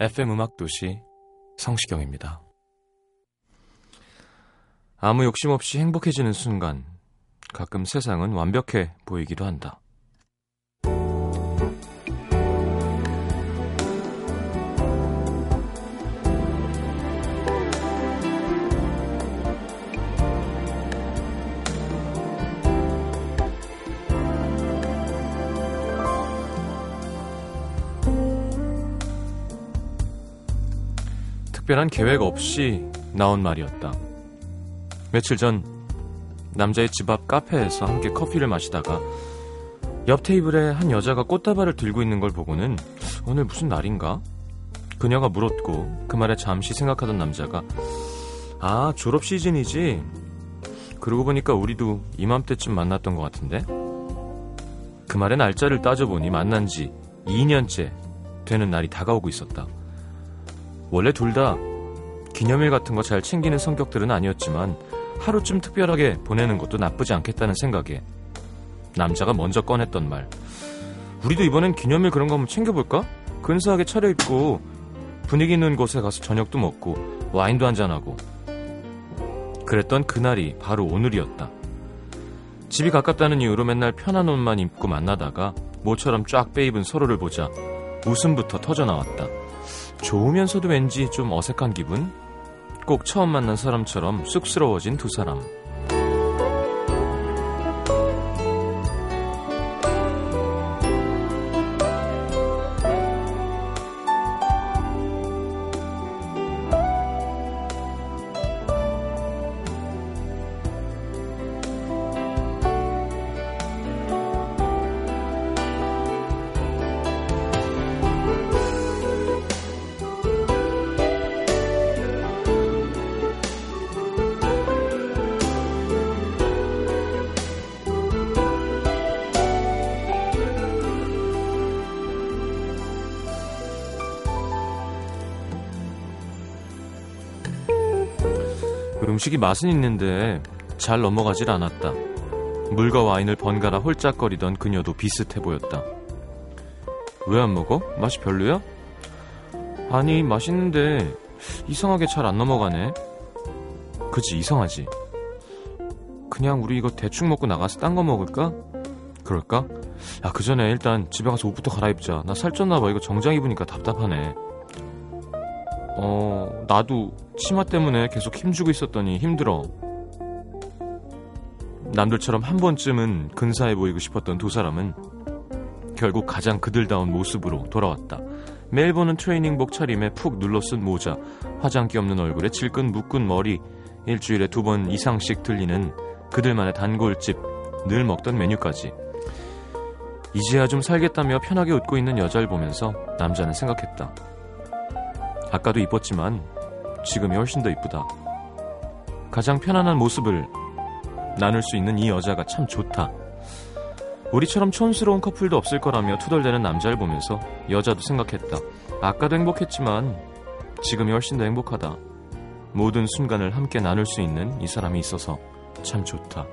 FM 음악 도시 성시경입니다. 아무 욕심 없이 행복해지는 순간 가끔 세상은 완벽해 보이기도 한다. 특별한 계획 없이 나온 말이었다. 며칠 전 남자의 집 앞 카페에서 함께 커피를 마시다가 옆 테이블에 한 여자가 꽃다발을 들고 있는 걸 보고는 오늘 무슨 날인가? 그녀가 물었고 그 말에 잠시 생각하던 남자가 아 졸업 시즌이지? 그러고 보니까 우리도 이맘때쯤 만났던 것 같은데? 그 말의 날짜를 따져보니 만난 지 2년째 되는 날이 다가오고 있었다. 원래 둘 다 기념일 같은 거 잘 챙기는 성격들은 아니었지만 하루쯤 특별하게 보내는 것도 나쁘지 않겠다는 생각에 남자가 먼저 꺼냈던 말. 우리도 이번엔 기념일 그런 거 한번 챙겨볼까? 근사하게 차려입고 분위기 있는 곳에 가서 저녁도 먹고 와인도 한잔하고. 그랬던 그날이 바로 오늘이었다. 집이 가깝다는 이유로 맨날 편한 옷만 입고 만나다가 모처럼 쫙 빼입은 서로를 보자 웃음부터 터져나왔다. 좋으면서도 왠지 좀 어색한 기분? 꼭 처음 만난 사람처럼 쑥스러워진 두 사람. 음식이 맛은 있는데 잘 넘어가질 않았다. 물과 와인을 번갈아 홀짝거리던 그녀도 비슷해 보였다. 왜 안 먹어? 맛이 별로야? 아니, 맛있는데 이상하게 잘 안 넘어가네. 그치, 이상하지. 그냥 우리 이거 대충 먹고 나가서 딴 거 먹을까? 그럴까? 야, 그 전에 일단 집에 가서 옷부터 갈아입자. 나 살쪘나봐. 이거 정장 입으니까 답답하네. 어, 나도 치마 때문에 계속 힘주고 있었더니 힘들어. 남들처럼 한 번쯤은 근사해 보이고 싶었던 두 사람은 결국 가장 그들다운 모습으로 돌아왔다. 매일 보는 트레이닝복 차림에 푹 눌러쓴 모자, 화장기 없는 얼굴에 질끈 묶은 머리, 일주일에 두 번 이상씩 들리는 그들만의 단골집, 늘 먹던 메뉴까지. 이제야 좀 살겠다며 편하게 웃고 있는 여자를 보면서 남자는 생각했다. 아까도 이뻤지만 지금이 훨씬 더 이쁘다. 가장 편안한 모습을 나눌 수 있는 이 여자가 참 좋다. 우리처럼 촌스러운 커플도 없을 거라며 투덜대는 남자를 보면서 여자도 생각했다. 아까도 행복했지만 지금이 훨씬 더 행복하다. 모든 순간을 함께 나눌 수 있는 이 사람이 있어서 참 좋다.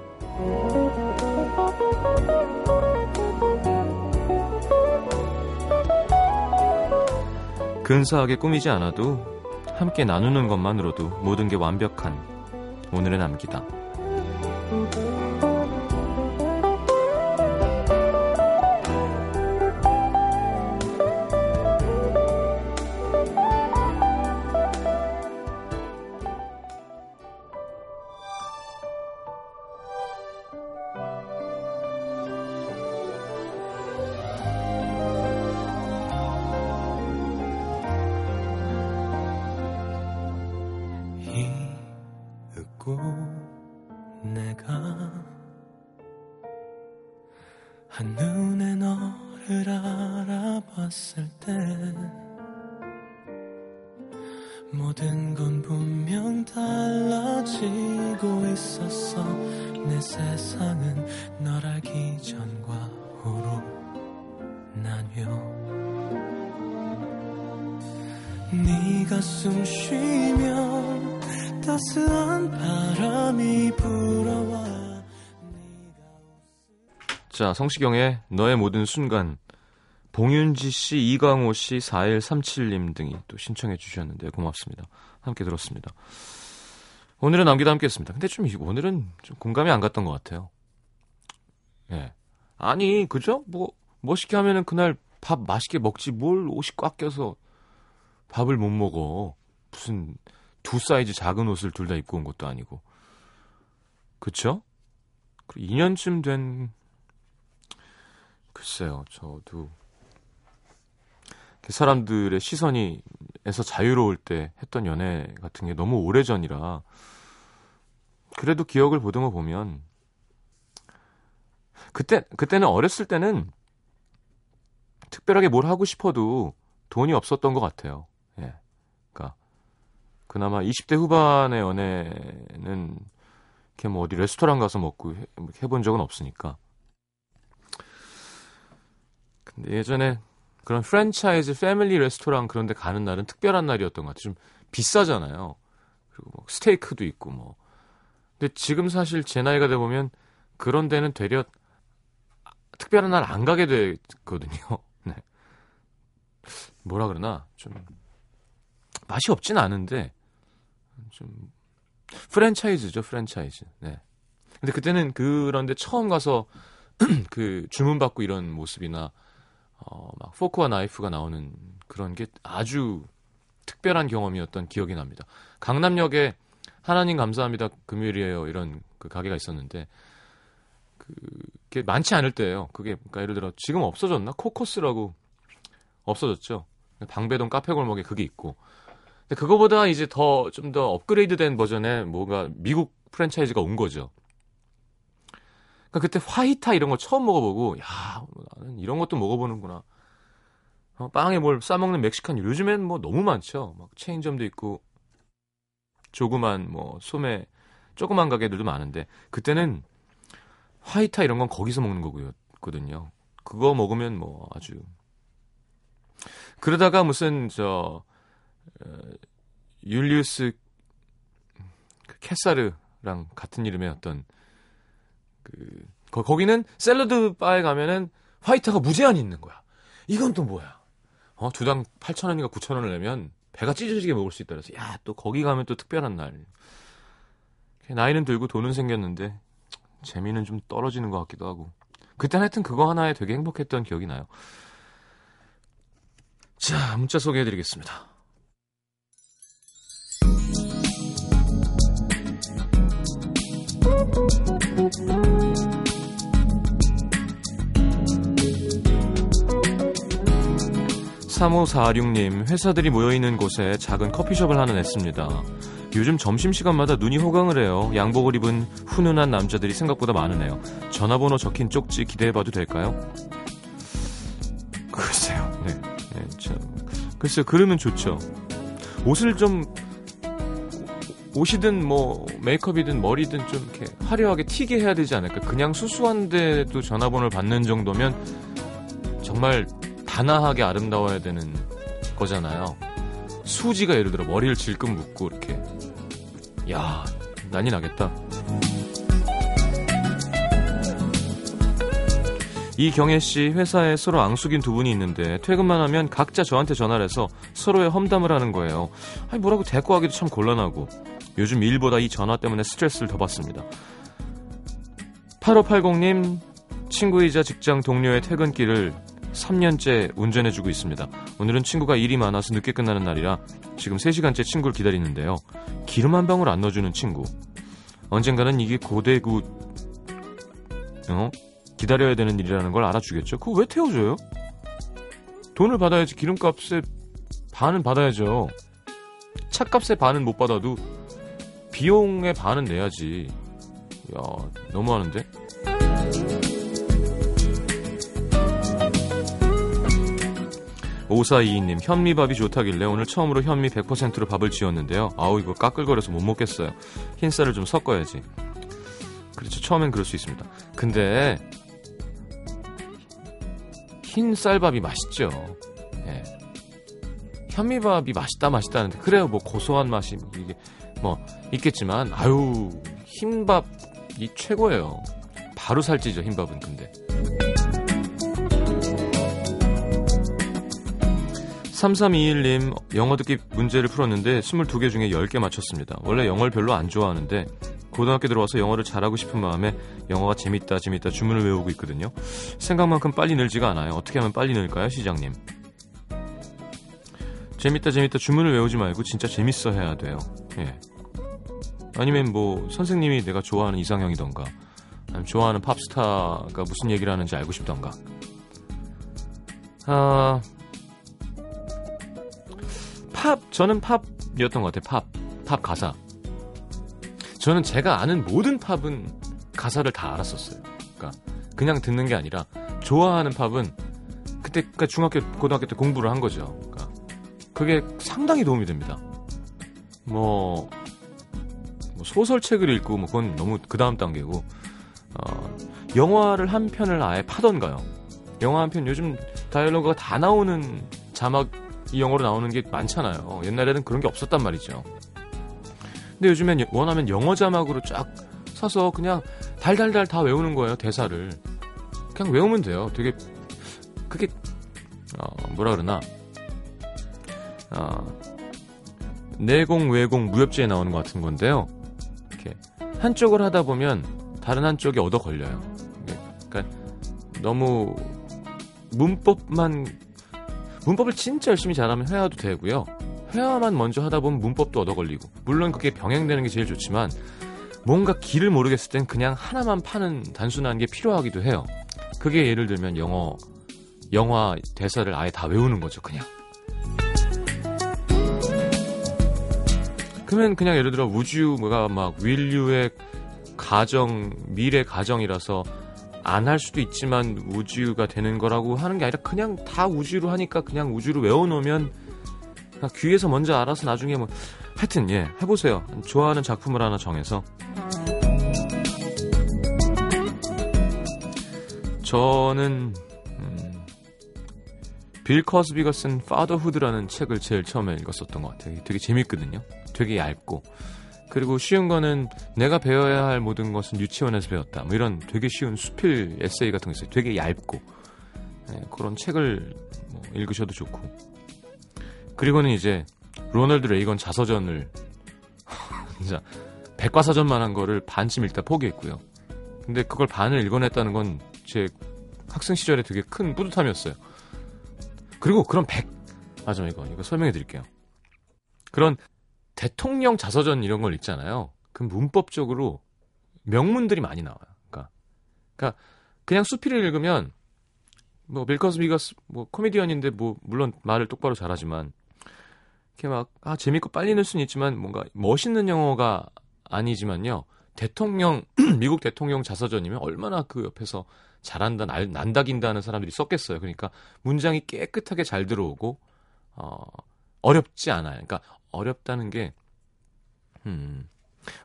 근사하게 꾸미지 않아도 함께 나누는 것만으로도 모든 게 완벽한 오늘의 남기다. 건 분명 달라지고 있었어. 내 세상은 널 알기 전과 후로 나뉘어. 네가 숨 쉬면 따스한 바람이 불어와 자, 성시경의 너의 모든 순간. 봉윤지 씨, 이광호 씨, 4137님 등이 또 신청해 주셨는데 고맙습니다. 함께 들었습니다. 오늘은 남기도 함께 했습니다. 근데 좀 오늘은 좀 공감이 안 갔던 것 같아요. 예. 아니, 그죠? 뭐, 멋있게 하면은 그날 밥 맛있게 먹지 뭘 옷이 꽉 껴서 밥을 못 먹어. 무슨 두 사이즈 작은 옷을 둘 다 입고 온 것도 아니고. 그쵸? 2년쯤 된 글쎄요, 저도 사람들의 시선이에서 자유로울 때 했던 연애 같은 게 너무 오래 전이라 그래도 기억을 보듬어 보면 그때 그때는 어렸을 때는 특별하게 뭘 하고 싶어도 돈이 없었던 것 같아요. 예, 그러니까 그나마 20대 후반의 연애는 이렇게 뭐 어디 레스토랑 가서 먹고 해, 해본 적은 없으니까 예전에 그런 프랜차이즈 패밀리 레스토랑 그런 데 가는 날은 특별한 날이었던 것 같아요. 좀 비싸잖아요. 그리고 뭐 스테이크도 있고 뭐. 근데 지금 사실 제 나이가 돼 보면 그런 데는 되려 특별한 날 안 가게 되거든요. 네. 뭐라 그러나 좀 맛이 없진 않은데 좀 프랜차이즈죠, 프랜차이즈. 네. 근데 그때는 그런데 처음 가서 그 주문 받고 이런 모습이나 어, 막 포크와 나이프가 나오는 그런 게 아주 특별한 경험이었던 기억이 납니다. 강남역에 하나님 감사합니다 금요일이에요 이런 그 가게가 있었는데 그게 많지 않을 때예요. 그게 그러니까 예를 들어 지금 없어졌나 코코스라고 없어졌죠. 방배동 카페 골목에 그게 있고. 근데 그거보다 이제 더 좀더 업그레이드된 버전의 뭐가 미국 프랜차이즈가 온 거죠. 그러니까 그때 화이타 이런 거 처음 먹어보고 야 나는 이런 것도 먹어보는구나. 어, 빵에 뭘 싸먹는 멕시칸 요즘엔 뭐 너무 많죠. 막 체인점도 있고 조그만 뭐 소매 조그만 가게들도 많은데 그때는 화이타 이런 건 거기서 먹는 거거든요. 그거 먹으면 뭐 아주 그러다가 무슨 저 어, 율리우스 캐사르랑 같은 이름의 어떤 그 거, 거기는 샐러드 바에 가면은 화이트가 무제한이 있는 거야. 이건 또 뭐야? 어, 두 당 8,000원인가 9,000원을 내면 배가 찢어지게 먹을 수 있다 그래서 야, 또 거기 가면 또 특별한 날. 나이는 들고 돈은 생겼는데 재미는 좀 떨어지는 것 같기도 하고. 그때 하여튼 그거 하나에 되게 행복했던 기억이 나요. 자, 문자 소개해 드리겠습니다. 3546님, 회사들이 모여있는 곳에 작은 커피숍을 하나 냈습니다. 요즘 점심시간마다 눈이 호강을 해요. 양복을 입은 훈훈한 남자들이 생각보다 많으네요. 전화번호 적힌 쪽지 기대해봐도 될까요? 글쎄요, 네. 네 참. 글쎄요, 그러면 좋죠. 옷을 좀, 옷이든 뭐, 메이크업이든 머리든 좀 이렇게 화려하게 튀게 해야 되지 않을까. 그냥 수수한데도 전화번호를 받는 정도면 정말 단아하게 아름다워야 되는 거잖아요. 수지가 예를 들어 머리를 질끈 묶고 이렇게 야 난리 나겠다. 이경혜 씨 회사에 서로 앙숙인 두 분이 있는데 퇴근만 하면 각자 저한테 전화를 해서 서로의 험담을 하는 거예요. 아니 뭐라고 대꾸하기도 참 곤란하고 요즘 일보다 이 전화 때문에 스트레스를 더 받습니다. 8580님 친구이자 직장 동료의 퇴근길을 3년째 운전해주고 있습니다. 오늘은 친구가 일이 많아서 늦게 끝나는 날이라 지금 3시간째 친구를 기다리는데요. 기름 한 방울 안 넣어주는 친구. 언젠가는 이게 고대구, 어? 기다려야 되는 일이라는 걸 알아주겠죠? 그거 왜 태워줘요? 돈을 받아야지 기름값에 반은 받아야죠. 차값의 반은 못 받아도 비용의 반은 내야지. 야, 너무하는데? 5422님, 현미밥이 좋다길래 오늘 처음으로 현미 100%로 밥을 지었는데요. 아우, 이거 까끌거려서 못 먹겠어요. 흰쌀을 좀 섞어야지. 그렇죠. 처음엔 그럴 수 있습니다. 근데, 흰쌀밥이 맛있죠. 예. 현미밥이 맛있다, 맛있다는데, 그래요. 뭐 고소한 맛이, 이게, 뭐, 있겠지만, 아유, 흰밥이 최고예요. 바로 살찌죠, 흰밥은 근데. 3321님 영어 듣기 문제를 풀었는데 22개 중에 10개 맞췄습니다. 원래 영어를 별로 안 좋아하는데 고등학교 들어와서 영어를 잘하고 싶은 마음에 영어가 재밌다 재밌다 주문을 외우고 있거든요. 생각만큼 빨리 늘지가 않아요. 어떻게 하면 빨리 늘까요, 시장님? 재밌다 재밌다 주문을 외우지 말고 진짜 재밌어 해야 돼요. 예. 아니면 뭐 선생님이 내가 좋아하는 이상형이던가 아니면 좋아하는 팝스타가 무슨 얘기를 하는지 알고 싶던가. 아, 팝, 저는 팝이었던 것 같아요. 팝. 팝 가사. 저는 제가 아는 모든 팝은 가사를 다 알았었어요. 그러니까 그냥 듣는 게 아니라 좋아하는 팝은 그때 그러니까 중학교 고등학교 때 공부를 한 거죠. 그러니까 그게 상당히 도움이 됩니다. 뭐, 뭐 소설책을 읽고 뭐 그건 너무 그 다음 단계고 어, 영화를 한 편을 아예 파던가요. 영화 한 편 요즘 dialogue가 다 나오는 자막 이 영어로 나오는 게 많잖아요. 옛날에는 그런 게 없었단 말이죠. 근데 요즘엔 원하면 영어 자막으로 쫙 사서 그냥 달달달 다 외우는 거예요, 대사를. 그냥 외우면 돼요. 되게, 그게, 어, 뭐라 그러나, 어, 내공, 외공, 무협지에 나오는 것 같은 건데요. 이렇게, 한쪽을 하다 보면 다른 한쪽이 얻어 걸려요. 그러니까 너무 문법만 문법을 진짜 열심히 잘하면 회화도 되고요. 회화만 먼저 하다 보면 문법도 얻어 걸리고 물론 그게 병행되는 게 제일 좋지만 뭔가 길을 모르겠을 땐 그냥 하나만 파는 단순한 게 필요하기도 해요. 그게 예를 들면 영어 영화 대사를 아예 다 외우는 거죠, 그냥. 그러면 그냥 예를 들어 우주가 막 윌류의 가정 미래 가정이라서 안 할 수도 있지만 우주가 되는 거라고 하는 게 아니라 그냥 다 우주로 하니까 그냥 우주로 외워놓으면 귀에서 먼저 알아서 나중에 뭐 하여튼 예 해보세요. 좋아하는 작품을 하나 정해서. 저는 음, 빌 커스비가 쓴 파더후드라는 책을 제일 처음에 읽었었던 것 같아요. 되게 재밌거든요. 되게 얇고 그리고 쉬운 거는 내가 배워야 할 모든 것은 유치원에서 배웠다. 뭐 이런 되게 쉬운 수필 에세이 같은 거 있어요. 되게 얇고 네, 그런 책을 뭐 읽으셔도 좋고. 그리고는 이제 로널드 레이건 자서전을 진짜 백과사전만 한 거를 반쯤 읽다 포기했고요. 근데 그걸 반을 읽어냈다는 건 제 학생 시절에 되게 큰 뿌듯함이었어요. 그리고 그런 백 맞아 이거 이거 설명해 드릴게요. 그런 대통령 자서전 이런 걸 읽잖아요. 그 문법적으로 명문들이 많이 나와요. 그러니까, 그러니까 그냥 수필을 읽으면 뭐 밀커스비가 뭐 코미디언인데 뭐 물론 말을 똑바로 잘하지만 이렇게 막 아 재밌고 빨리 낼 수는 있지만 뭔가 멋있는 영어가 아니지만요. 대통령 미국 대통령 자서전이면 얼마나 그 옆에서 잘한다 날, 난다긴다는 사람들이 썼겠어요. 그러니까 문장이 깨끗하게 잘 들어오고 어 어렵지 않아요. 그러니까 어렵다는 게, 음,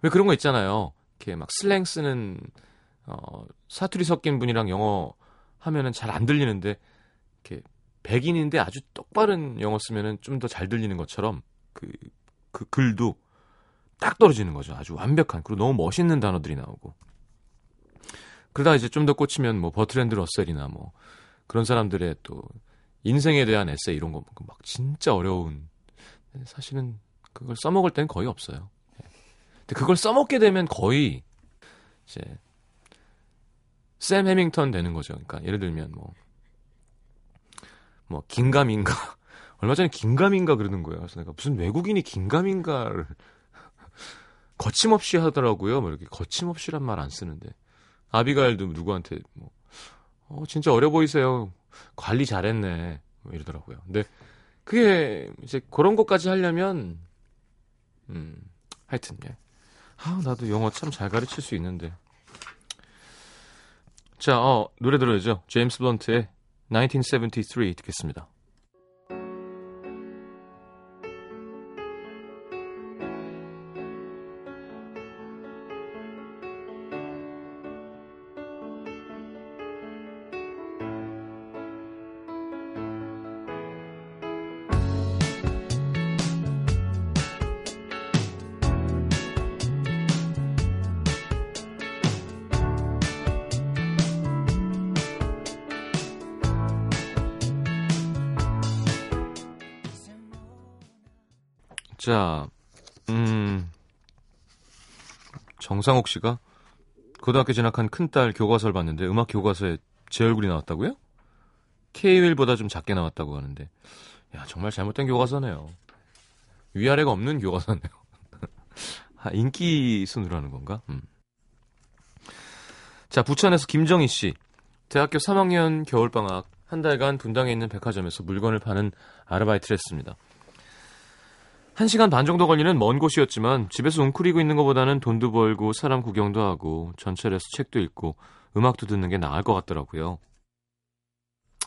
왜 그런 거 있잖아요. 이렇게 막 slang 쓰는, 어, 사투리 섞인 분이랑 영어 하면은 잘 안 들리는데, 이렇게 백인인데 아주 똑바른 영어 쓰면은 좀 더 잘 들리는 것처럼, 그, 그 글도 딱 떨어지는 거죠. 아주 완벽한. 그리고 너무 멋있는 단어들이 나오고. 그러다 이제 좀 더 꽂히면 뭐 버트랜드 러셀이나 뭐 그런 사람들의 또 인생에 대한 에세이 이런 거 막 진짜 어려운 사실은 그걸 써먹을 땐 거의 없어요. 예. 근데 그걸 써먹게 되면 거의 이제 샘 해밍턴 되는 거죠. 그러니까 예를 들면 뭐, 뭐, 긴가민가. 얼마 전에 긴가민가 그러는 거예요. 그래서 내가 무슨 외국인이 긴가민가를 거침없이 하더라고요. 뭐 이렇게 거침없이란 말 안 쓰는데. 아비가일도 누구한테 뭐, 어, 진짜 어려 보이세요. 관리 잘했네. 뭐 이러더라고요. 근데 그게 이제 그런 것까지 하려면 음 하여튼 예. 아 나도 영어 참 잘 가르칠 수 있는데 자 어, 노래 들어야죠 제임스 블런트의 1973 듣겠습니다. 자, 음, 정상옥 씨가 고등학교 진학한 큰딸 교과서를 봤는데 음악 교과서에 제 얼굴이 나왔다고요? K-윌보다 좀 작게 나왔다고 하는데 야 정말 잘못된 교과서네요. 위아래가 없는 교과서네요. 아, 인기 순으로 하는 건가? 음. 자 부천에서 김정희 씨 대학교 3학년 겨울방학 한 달간 분당에 있는 백화점에서 물건을 파는 아르바이트를 했습니다. 1시간 반 정도 걸리는 먼 곳이었지만 집에서 웅크리고 있는 것보다는 돈도 벌고 사람 구경도 하고 전철에서 책도 읽고 음악도 듣는 게 나을 것 같더라고요.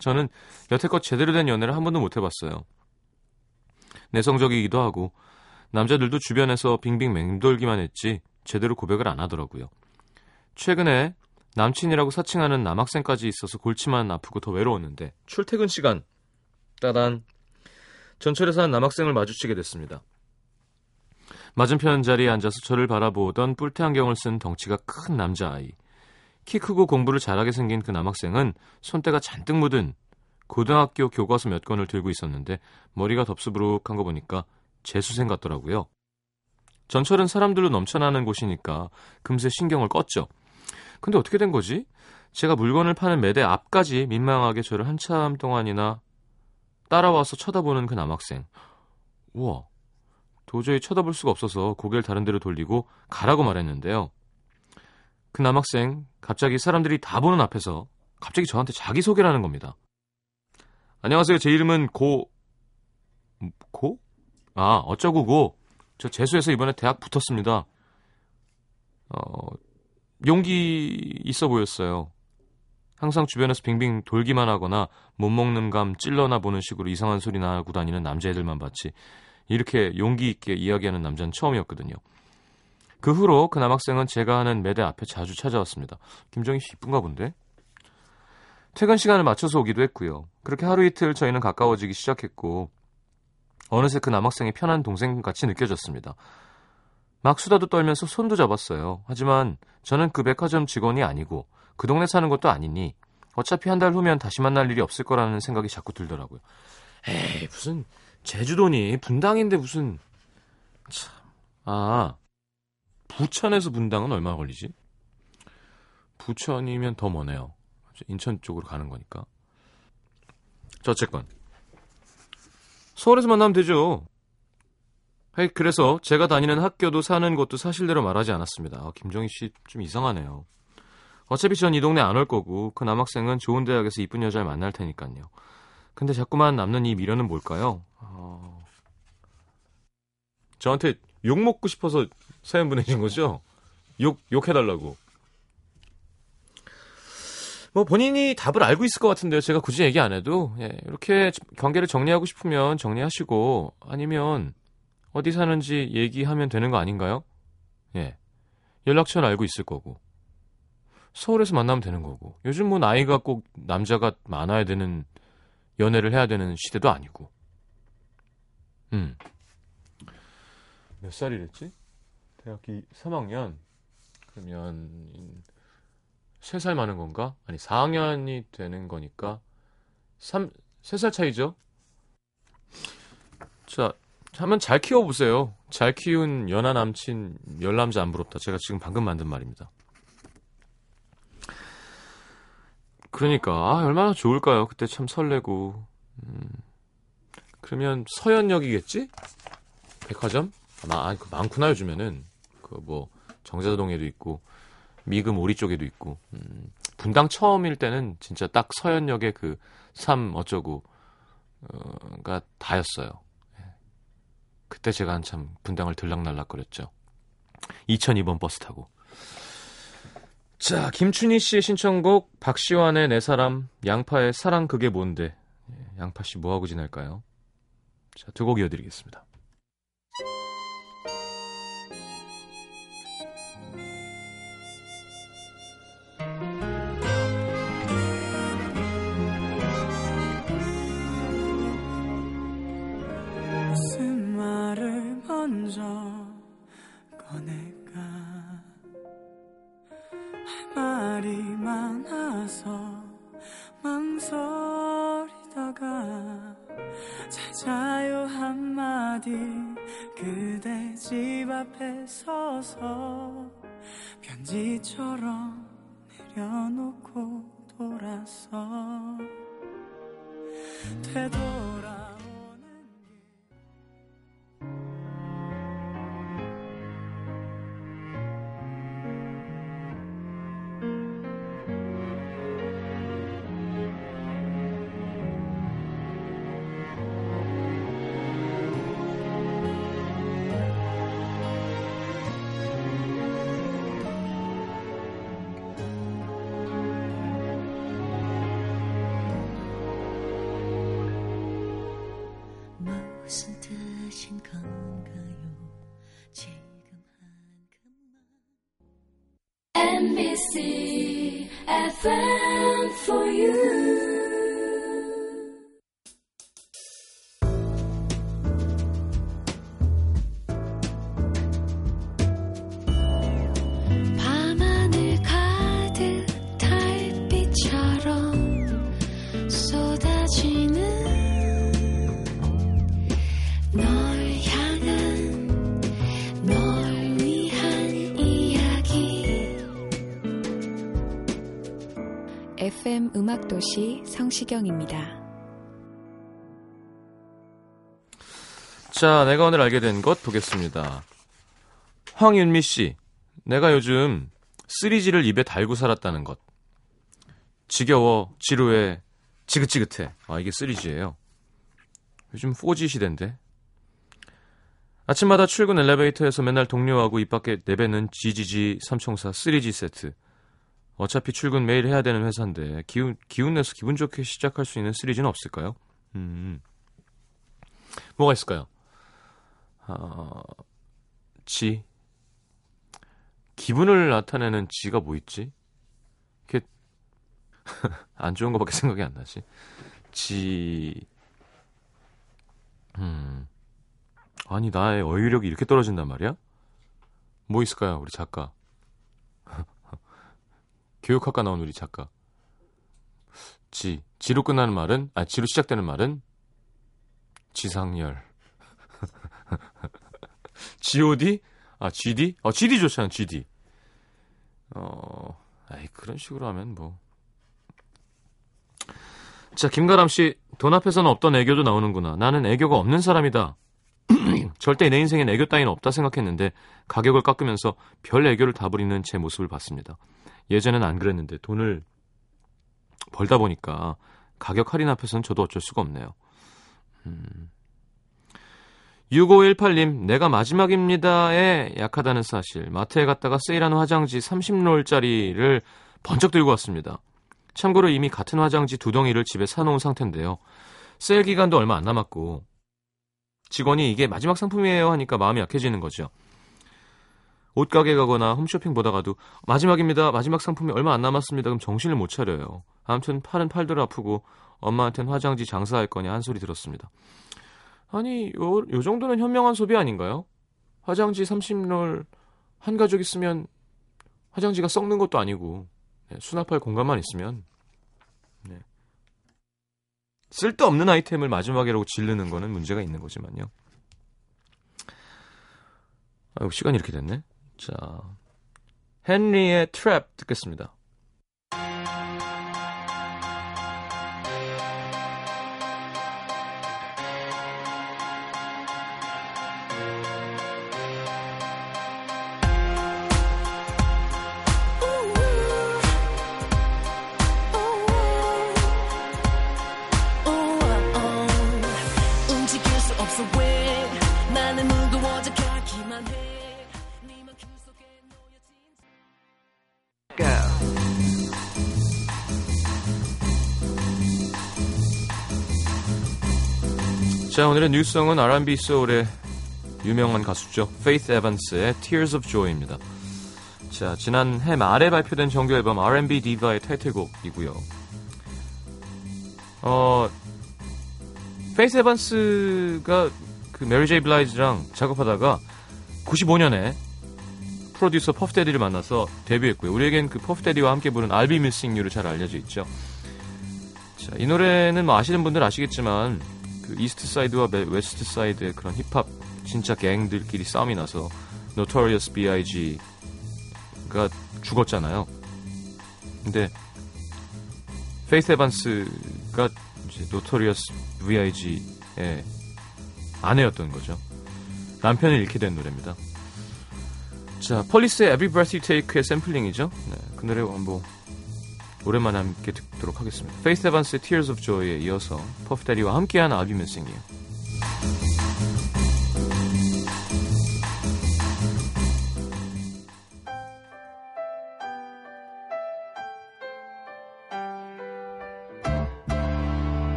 저는 여태껏 제대로 된 연애를 한 번도 못 해봤어요. 내성적이기도 하고 남자들도 주변에서 빙빙 맹돌기만 했지 제대로 고백을 안 하더라고요. 최근에 남친이라고 사칭하는 남학생까지 있어서 골치만 아프고 더 외로웠는데 출퇴근 시간 따단 전철에서 한 남학생을 마주치게 됐습니다. 맞은편 자리에 앉아서 저를 바라보던 뿔테 안경을 쓴 덩치가 큰 남자아이. 키 크고 공부를 잘하게 생긴 그 남학생은 손때가 잔뜩 묻은 고등학교 교과서 몇 권을 들고 있었는데 머리가 덥수부룩한 거 보니까 재수생 같더라고요. 전철은 사람들로 넘쳐나는 곳이니까 금세 신경을 껐죠. 근데 어떻게 된 거지? 제가 물건을 파는 매대 앞까지 민망하게 저를 한참 동안이나 따라와서 쳐다보는 그 남학생. 우와. 도저히 쳐다볼 수가 없어서 고개를 다른 데로 돌리고 가라고 말했는데요. 그 남학생 갑자기 사람들이 다 보는 앞에서 갑자기 저한테 자기소개를 하는 겁니다. 안녕하세요. 제 이름은 고 고? 아, 어쩌고 고. 저 재수해서 이번에 대학 붙었습니다. 어, 용기 있어 보였어요. 항상 주변에서 빙빙 돌기만 하거나 못 먹는 감 찔러나 보는 식으로 이상한 소리 나고 다니는 남자애들만 봤지 이렇게 용기 있게 이야기하는 남자는 처음이었거든요. 그 후로 그 남학생은 제가 하는 매대 앞에 자주 찾아왔습니다. 김정희 씨 이쁜가 본데? 퇴근 시간을 맞춰서 오기도 했고요. 그렇게 하루 이틀 저희는 가까워지기 시작했고 어느새 그 남학생이 편한 동생 같이 느껴졌습니다. 막 수다도 떨면서 손도 잡았어요. 하지만 저는 그 백화점 직원이 아니고 그 동네 사는 것도 아니니 어차피 한 달 후면 다시 만날 일이 없을 거라는 생각이 자꾸 들더라고요. 에이 무슨 제주도니 분당인데 무슨 참. 아 부천에서 분당은 얼마 걸리지? 부천이면 더 머네요. 인천 쪽으로 가는 거니까. 저 어쨌건 서울에서 만나면 되죠. 그래서 제가 다니는 학교도 사는 곳도 사실대로 말하지 않았습니다. 아, 김정희 씨 좀 이상하네요. 어차피 전 이 동네 안 올 거고 그 남학생은 좋은 대학에서 이쁜 여자를 만날 테니까요. 근데 자꾸만 남는 이 미련은 뭘까요? 어... 저한테 욕 먹고 싶어서 사연 보내신 거죠? 욕 욕해달라고. 뭐 본인이 답을 알고 있을 것 같은데요. 제가 굳이 얘기 안 해도 예, 이렇게 관계를 정리하고 싶으면 정리하시고 아니면 어디 사는지 얘기하면 되는 거 아닌가요? 예. 연락처는 알고 있을 거고. 서울에서 만나면 되는 거고. 요즘 뭐 나이가 꼭 남자가 많아야 되는 연애를 해야 되는 시대도 아니고. 음. 몇 살이랬지? 대학교 3학년. 그러면 3살 많은 건가? 아니 4학년이 되는 거니까 3 3살 차이죠. 자, 한번 잘 키워 보세요. 잘 키운 연하 남친 열남자 안 부럽다. 제가 지금 방금 만든 말입니다. 그러니까 아, 얼마나 좋을까요? 그때 참 설레고. 음. 그러면 서현역이겠지? 백화점? 아, 그 많구나 요즘에는. 그 뭐 정자동에도 있고 미금 오리 쪽에도 있고. 음. 분당 처음일 때는 진짜 딱 서현역의 그 삼 어쩌고 어가 다였어요. 예. 그때 제가 한참 분당을 들락날락거렸죠. 2002번 버스 타고. 자, 김춘희 씨의 신청곡 박시환의 내 사람, 양파의 사랑 그게 뭔데? 예, 양파 씨 뭐 하고 지낼까요? 자, 두 곡 이어드리겠습니다. 먼저 말이 많아서 망설이다가 잘 자요 한마디 그대 집 앞에 서서 편지처럼 내려놓고 돌아서 되돌아 무슨 뜻인 건가요? 지금 한 그만. NBC FM for you. 음악도시 성시경입니다. 자, 내가 오늘 알게 된 것 보겠습니다. 황윤미 씨, 내가 요즘 쓰리지를 입에 달고 살았다는 것. 지겨워, 지루해, 지긋지긋해. 아, 이게 쓰리지예요. 요즘 4G 시대인데. 아침마다 출근 엘리베이터에서 맨날 동료하고 입 밖에 내뱉는 GGG 삼총사 3G 세트. 어차피 출근 매일 해야 되는 회사인데 기운 기운 내서 기분 좋게 시작할 수 있는 3G는 없을까요? 음. 뭐가 있을까요? 어, 지. 기분을 나타내는 지가 뭐 있지? 이렇게 안 좋은 거밖에 생각이 안 나지. 지. 음. 아니 나의 어휘력이 이렇게 떨어진단 말이야? 뭐 있을까요, 우리 작가? 교육학과 나온 우리 작가. 지. 지로 끝나는 말은, 아, 지로 시작되는 말은 지상열. G.O.D? 아, G.D? 어, G.D 좋잖아, G.D. 어, 아이, 그런 식으로 하면 뭐. 자, 김가람 씨, 돈 앞에서는 없던 애교도 나오는구나. 나는 애교가 없는 사람이다. 절대 내 인생엔 애교 따위는 없다 생각했는데 가격을 깎으면서 별 애교를 다 부리는 제 모습을 봤습니다. 예전엔 안 그랬는데 돈을 벌다 보니까 가격 할인 앞에서는 저도 어쩔 수가 없네요. 음. 6518님, 내가 마지막입니다에 약하다는 사실. 마트에 갔다가 세일하는 화장지 30롤짜리를 번쩍 들고 왔습니다. 참고로 이미 같은 화장지 두 덩이를 집에 사놓은 상태인데요. 세일 기간도 얼마 안 남았고, 직원이 이게 마지막 상품이에요 하니까 마음이 약해지는 거죠. 옷가게 가거나 홈쇼핑 보다가도 마지막입니다. 마지막 상품이 얼마 안 남았습니다. 그럼 정신을 못 차려요. 아무튼 팔은 팔대로 아프고 엄마한텐 화장지 장사할 거냐 한 소리 들었습니다. 아니 요, 요 정도는 현명한 소비 아닌가요? 화장지 30롤 한 가족이 쓰면 화장지가 썩는 것도 아니고 네, 수납할 공간만 있으면 네. 쓸데없는 아이템을 마지막이라고 질르는 거는 문제가 있는 거지만요. 아이고 시간이 이렇게 됐네. 자, 헨리의 트랩 듣겠습니다. 자, 오늘의 뉴스송은 R&B 소울의 유명한 가수죠. 페이스 에반스의 Tears of Joy입니다. 자, 지난 해 말에 발표된 정규 앨범 R&B 디바의 타이틀곡이고요. 어, 페이스 에반스가 그 메리 제이 블라이지랑 작업하다가 95년에 프로듀서 퍼프대디를 만나서 데뷔했고요. 우리에겐 그 퍼프대디와 함께 부른 I'll Be Missing You로 잘 알려져 있죠. 자, 이 노래는 뭐 아시는 분들 아시겠지만 그 이스트 사이드와 웨스트 사이드의 그런 힙합 진짜 갱들끼리 싸움이 나서 Notorious B.I.G.가 죽었잖아요. 근데 페이스 에반스가 Notorious B.I.G의 아내였던 거죠. 남편을 잃게 된 노래입니다. 자, 폴리스의 Every Breath You Take의 샘플링이죠. 네, 그 노래 한번 오랜만에 함께 듣도록 하겠습니다. 페이스 에반스의 Tears of Joy에 이어서 퍼프데리와 함께한 You.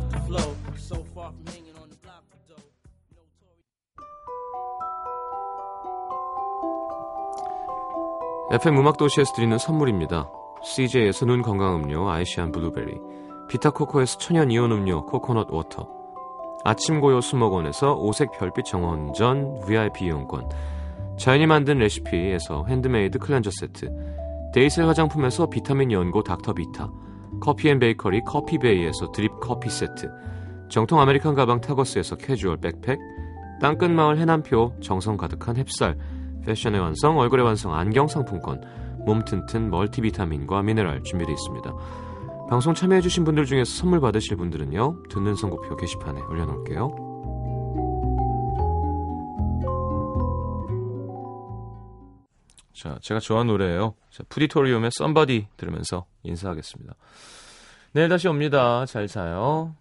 Locked the flow. So far from hanging on the block for dough. FM 음악 도시에서 드리는 선물입니다. CJ에서 눈 건강 음료 아이시안 블루베리, 비타코코에서 천연 이온 음료 코코넛 워터, 아침 고요 수목원에서 오색 별빛 정원전 VIP 이용권, 자연이 만든 레시피에서 핸드메이드 클렌저 세트, 데이셀 화장품에서 비타민 연고 닥터비타, 커피앤베이커리 커피베이에서 드립 커피 세트, 정통 아메리칸 가방 타거스에서 캐주얼 백팩, 땅끝마을 해남표 정성 가득한 햅쌀, 패션의 완성, 얼굴의 완성, 안경 상품권, 몸 튼튼 멀티비타민과 미네랄 준비되어 있습니다. 방송 참여해주신 분들 중에서 선물 받으실 분들은요, 듣는 선곡표 게시판에 올려놓을게요. 자, 제가 좋아하는 노래예요. 자, 푸디토리움의 Somebody 들으면서 인사하겠습니다. 내일 다시 옵니다. 잘 자요.